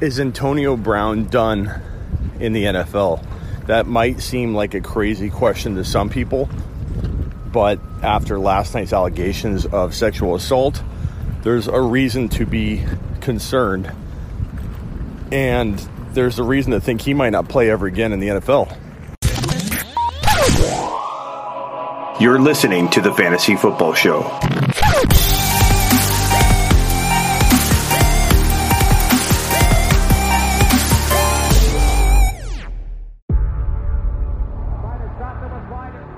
is Antonio Brown done in the NFL? That might seem like a crazy question to some people, but after last night's allegations of sexual assault, there's a reason to be concerned. And there's a reason to think he might not play ever again in the NFL. You're listening to the Fantasy Football Show.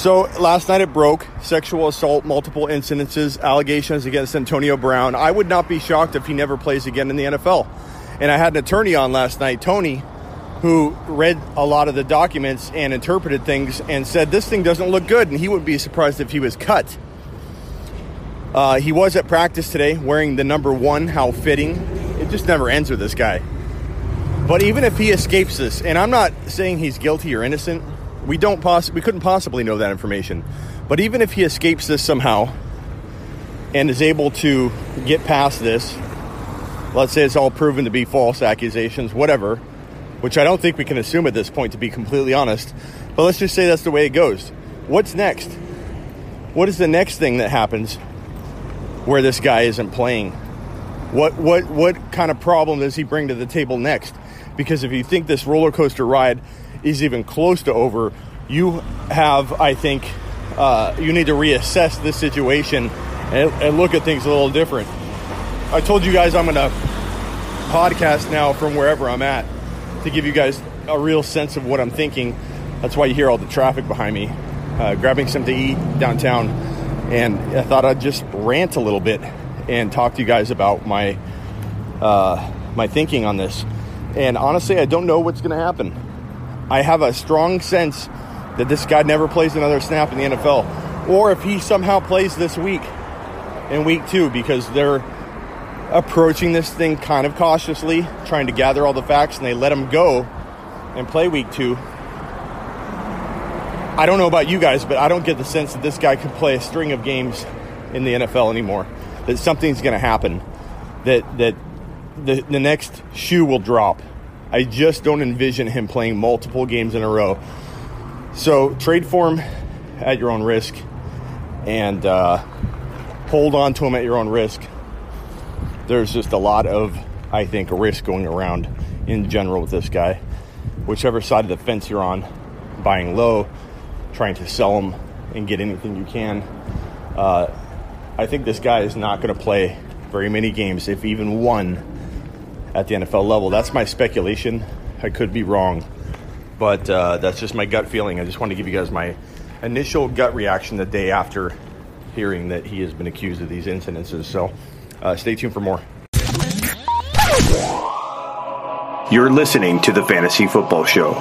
So last night it broke sexual assault, multiple incidences, allegations against Antonio Brown. I would not be shocked if he never plays again in the NFL. And I had an attorney on last night, Tony, who read a lot of the documents and interpreted things and said this thing doesn't look good, and he would be surprised if he was cut. Uh, he was at practice today wearing the number one. How fitting! It just never ends with this guy. But even if he escapes this, and I'm not saying he's guilty or innocent, we don't poss- we couldn't possibly know that information. But even if he escapes this somehow and is able to get past this, let's say it's all proven to be false accusations, whatever, which I don't think we can assume at this point to be completely honest. But let's just say that's the way it goes. What's next? What is the next thing that happens where this guy isn't playing? What what what kind of problem does he bring to the table next? Because if you think this roller coaster ride is even close to over, you have, I think, uh, you need to reassess this situation and, and look at things a little different. I told you guys I'm to podcast now from wherever I'm at to give you guys a real sense of what I'm thinking. That's why you hear all the traffic behind me. Uh, grabbing something to eat downtown, and I thought I'd just rant a little bit and talk to you guys about my uh, my thinking on this. And honestly, I don't know what's going to happen. I have a strong sense that this guy never plays another snap in the NFL, or if he somehow plays this week in week two, because they're approaching this thing kind of cautiously, trying to gather all the facts, and they let him go and play week two. I don't know about you guys, but I don't get the sense that this guy could play a string of games in the NFL anymore. That something's going to happen. That that the the next shoe will drop. I just don't envision him playing multiple games in a row. So trade for him at your own risk, and uh, hold on to him at your own risk. There's just a lot of, I think, risk going around in general with this guy. Whichever side of the fence you're on, buying low, trying to sell him and get anything you can. Uh, I think this guy is not going to play very many games, if even one, at the NFL level. That's my speculation. I could be wrong, but uh, that's just my gut feeling. I just want to give you guys my initial gut reaction the day after hearing that he has been accused of these incidences. So uh, stay tuned for more. You're listening to the Fantasy Football Show.